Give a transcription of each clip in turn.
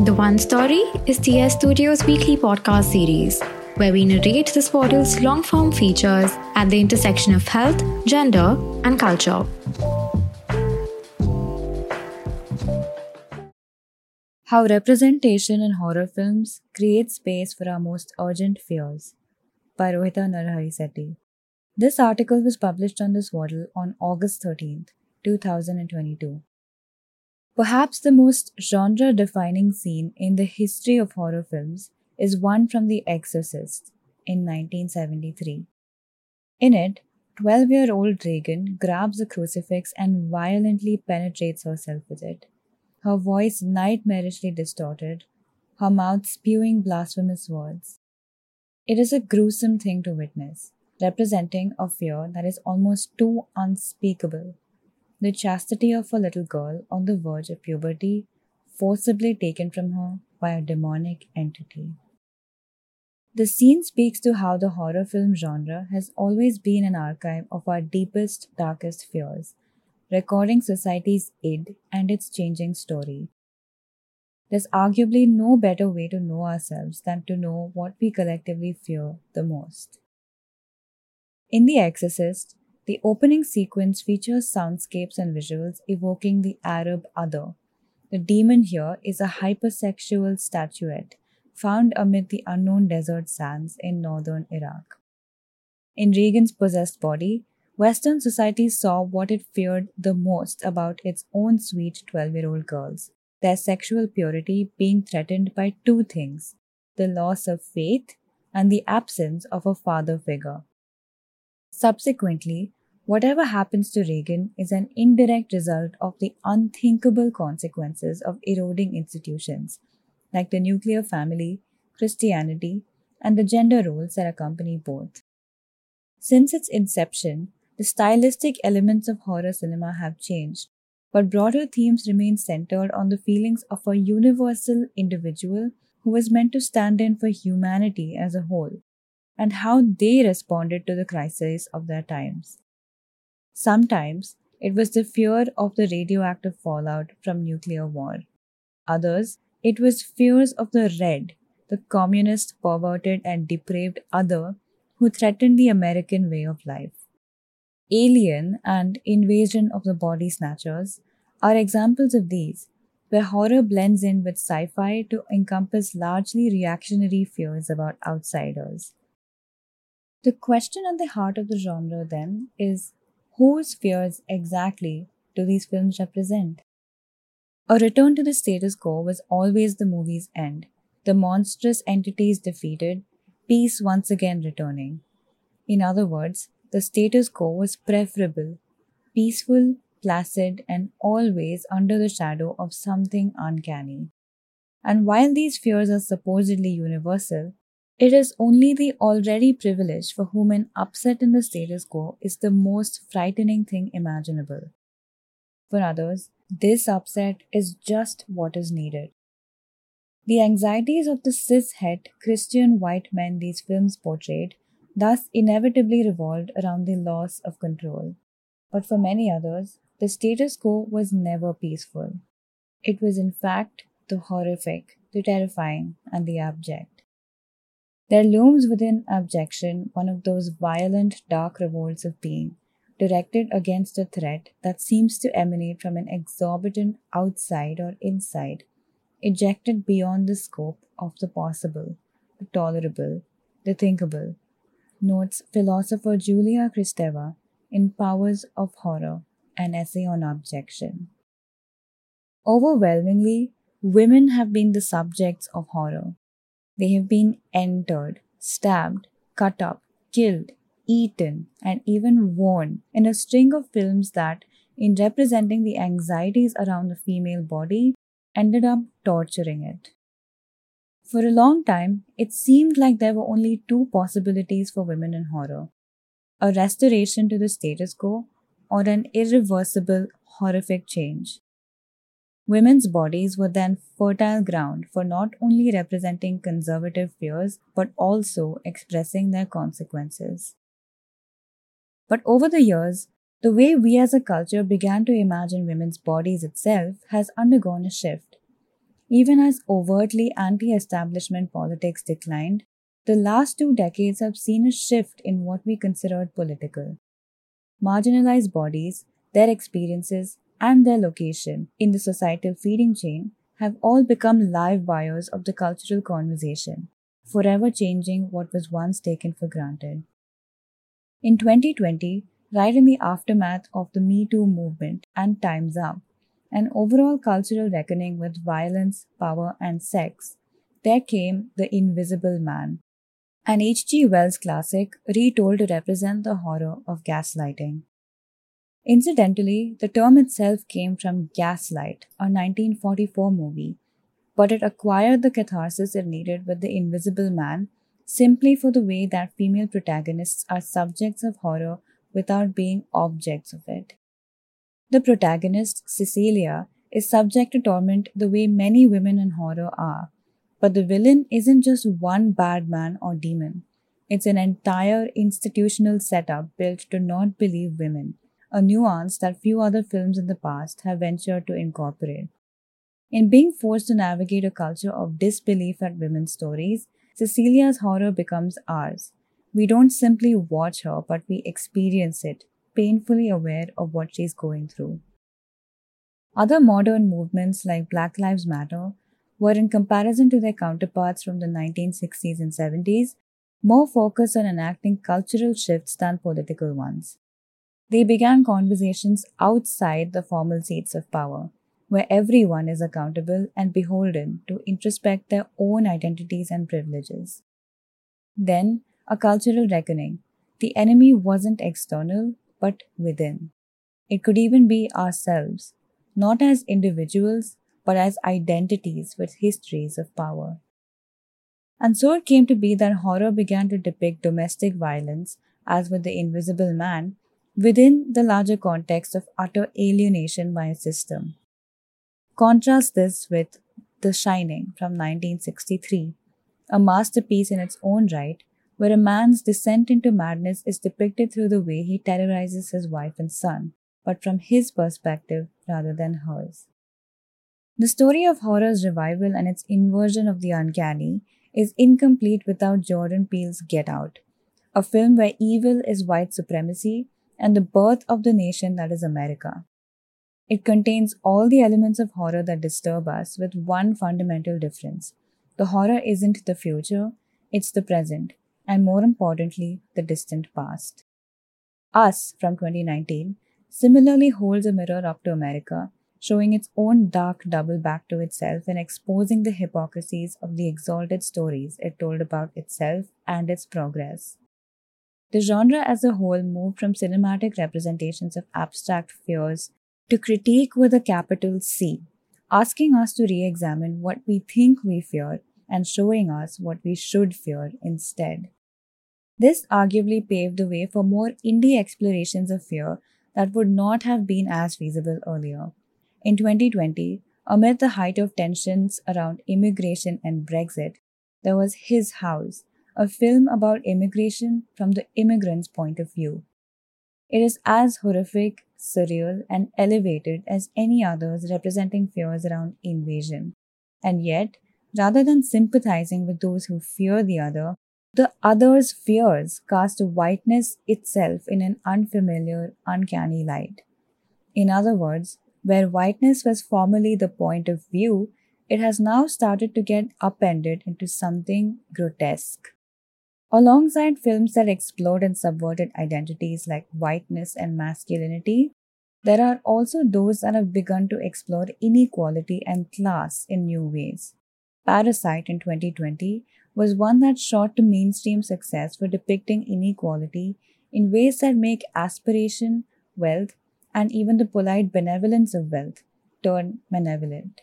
The One Story is TS Studios' weekly podcast series where we narrate The Swaddle's long form features at the intersection of health, gender, and culture. How representation in horror films creates space for our most urgent fears by Rohitha Naraharisetty. This article was published on The Swaddle on August 13th, 2022. Perhaps the most genre defining scene in the history of horror films is one from The Exorcist in 1973. In it, 12 year old Regan grabs a crucifix and violently penetrates herself with it, her voice nightmarishly distorted, her mouth spewing blasphemous words. It is a gruesome thing to witness, representing a fear that is almost too unspeakable the chastity of a little girl on the verge of puberty, forcibly taken from her by a demonic entity. The scene speaks to how the horror film genre has always been an archive of our deepest, darkest fears, recording society's id and its changing story. There's arguably no better way to know ourselves than to know what we collectively fear the most. In The Exorcist, the opening sequence features soundscapes and visuals evoking the Arab other. The demon here is a hypersexual statuette found amid the unknown desert sands in northern Iraq. In Regan's possessed body, Western society saw what it feared the most about its own sweet 12 year old girls their sexual purity being threatened by two things the loss of faith and the absence of a father figure. Subsequently, whatever happens to Regan is an indirect result of the unthinkable consequences of eroding institutions like the nuclear family, Christianity, and the gender roles that accompany both. Since its inception, the stylistic elements of horror cinema have changed, but broader themes remain centered on the feelings of a universal individual who is meant to stand in for humanity as a whole and how they responded to the crises of their times. Sometimes it was the fear of the radioactive fallout from nuclear war. Others, it was fears of the Red, the communist, perverted, and depraved other who threatened the American way of life. Alien and Invasion of the Body Snatchers are examples of these, where horror blends in with sci fi to encompass largely reactionary fears about outsiders. The question at the heart of the genre, then, is whose fears exactly do these films represent? A return to the status quo was always the movie's end, the monstrous entities defeated, peace once again returning. In other words, the status quo was preferable, peaceful, placid, and always under the shadow of something uncanny. And while these fears are supposedly universal, it is only the already privileged for whom an upset in the status quo is the most frightening thing imaginable. For others, this upset is just what is needed. The anxieties of the cis-het Christian white men these films portrayed thus inevitably revolved around the loss of control. But for many others, the status quo was never peaceful. It was in fact the horrific, the terrifying, and the abject. There looms within abjection one of those violent, dark revolts of being, directed against a threat that seems to emanate from an exorbitant outside or inside, ejected beyond the scope of the possible, the tolerable, the thinkable, notes philosopher Julia Kristeva in Powers of Horror, an essay on abjection. Overwhelmingly, women have been the subjects of horror. They have been entered, stabbed, cut up, killed, eaten, and even worn in a string of films that, in representing the anxieties around the female body, ended up torturing it. For a long time, it seemed like there were only two possibilities for women in horror a restoration to the status quo or an irreversible, horrific change. Women's bodies were then fertile ground for not only representing conservative fears but also expressing their consequences. But over the years, the way we as a culture began to imagine women's bodies itself has undergone a shift. Even as overtly anti establishment politics declined, the last two decades have seen a shift in what we considered political. Marginalized bodies, their experiences, and their location in the societal feeding chain have all become live wires of the cultural conversation, forever changing what was once taken for granted. In 2020, right in the aftermath of the Me Too movement and Time's Up, an overall cultural reckoning with violence, power, and sex, there came The Invisible Man, an H.G. Wells classic retold to represent the horror of gaslighting. Incidentally, the term itself came from Gaslight, a 1944 movie, but it acquired the catharsis it needed with The Invisible Man simply for the way that female protagonists are subjects of horror without being objects of it. The protagonist, Cecilia, is subject to torment the way many women in horror are, but the villain isn't just one bad man or demon. It's an entire institutional setup built to not believe women a nuance that few other films in the past have ventured to incorporate. In being forced to navigate a culture of disbelief at women's stories, Cecilia's horror becomes ours. We don't simply watch her, but we experience it, painfully aware of what she's going through. Other modern movements like Black Lives Matter were, in comparison to their counterparts from the 1960s and 70s, more focused on enacting cultural shifts than political ones. They began conversations outside the formal seats of power, where everyone is accountable and beholden to introspect their own identities and privileges. Then, a cultural reckoning. The enemy wasn't external, but within. It could even be ourselves, not as individuals, but as identities with histories of power. And so it came to be that horror began to depict domestic violence, as with the invisible man, within the larger context of utter alienation by a system. Contrast this with The Shining from 1963, a masterpiece in its own right, where a man's descent into madness is depicted through the way he terrorizes his wife and son, but from his perspective rather than hers. The story of horror's revival and its inversion of the uncanny is incomplete without Jordan Peele's Get Out, a film where evil is white supremacy and the birth of the nation that is America. It contains all the elements of horror that disturb us with one fundamental difference. The horror isn't the future, it's the present, and more importantly, the distant past. Us from 2019 similarly holds a mirror up to America, showing its own dark double back to itself and exposing the hypocrisies of the exalted stories it told about itself and its progress. The genre as a whole moved from cinematic representations of abstract fears to critique with a capital C, asking us to re examine what we think we fear and showing us what we should fear instead. This arguably paved the way for more indie explorations of fear that would not have been as feasible earlier. In 2020, amid the height of tensions around immigration and Brexit, there was His House, a film about immigration from the immigrant's point of view. It is as horrific, surreal, and elevated as any others representing fears around invasion. And yet, rather than sympathizing with those who fear the other, the other's fears cast whiteness itself in an unfamiliar, uncanny light. In other words, where whiteness was formerly the point of view, it has now started to get upended into something grotesque. Alongside films that explored and subverted identities like whiteness and masculinity, there are also those that have begun to explore inequality and class in new ways. Parasite in 2020 was one that shot to mainstream success for depicting inequality in ways that make aspiration, wealth, and even the polite benevolence of wealth turn malevolent.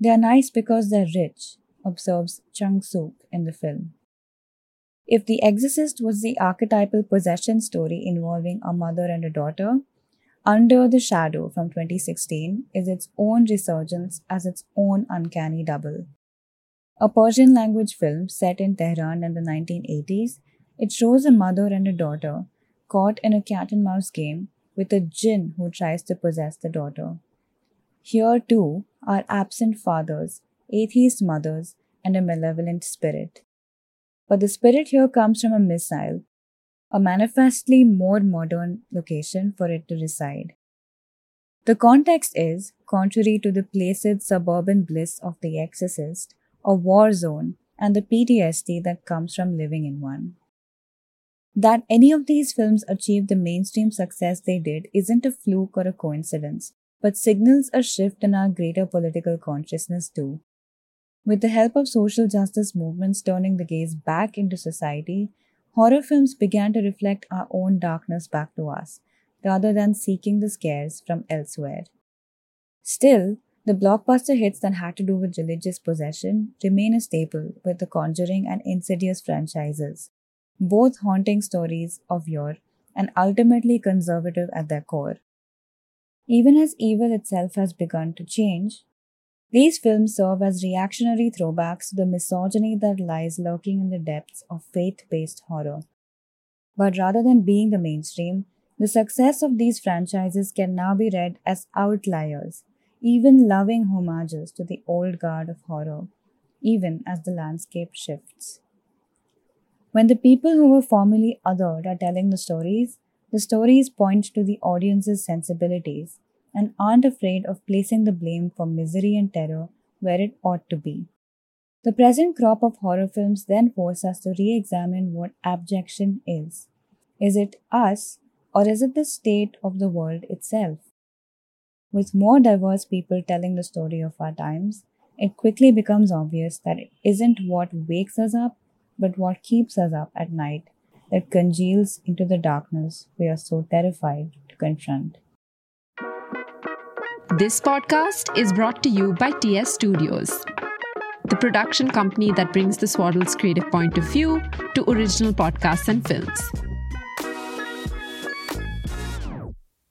They are nice because they're rich, observes Chung Sook in the film. If The Exorcist was the archetypal possession story involving a mother and a daughter, Under the Shadow from 2016 is its own resurgence as its own uncanny double. A Persian language film set in Tehran in the 1980s, it shows a mother and a daughter caught in a cat and mouse game with a jinn who tries to possess the daughter. Here, too, are absent fathers, atheist mothers, and a malevolent spirit. But the spirit here comes from a missile, a manifestly more modern location for it to reside. The context is, contrary to the placid suburban bliss of The Exorcist, a war zone and the PTSD that comes from living in one. That any of these films achieved the mainstream success they did isn't a fluke or a coincidence, but signals a shift in our greater political consciousness too. With the help of social justice movements turning the gaze back into society, horror films began to reflect our own darkness back to us, rather than seeking the scares from elsewhere. Still, the blockbuster hits that had to do with religious possession remain a staple with the Conjuring and Insidious franchises, both haunting stories of yore and ultimately conservative at their core. Even as evil itself has begun to change, these films serve as reactionary throwbacks to the misogyny that lies lurking in the depths of faith based horror. But rather than being the mainstream, the success of these franchises can now be read as outliers, even loving homages to the old guard of horror, even as the landscape shifts. When the people who were formerly othered are telling the stories, the stories point to the audience's sensibilities and aren't afraid of placing the blame for misery and terror where it ought to be. The present crop of horror films then force us to re examine what abjection is. Is it us, or is it the state of the world itself? With more diverse people telling the story of our times, it quickly becomes obvious that it isn't what wakes us up, but what keeps us up at night that congeals into the darkness we are so terrified to confront. This podcast is brought to you by TS Studios, the production company that brings the Swaddles creative point of view to original podcasts and films.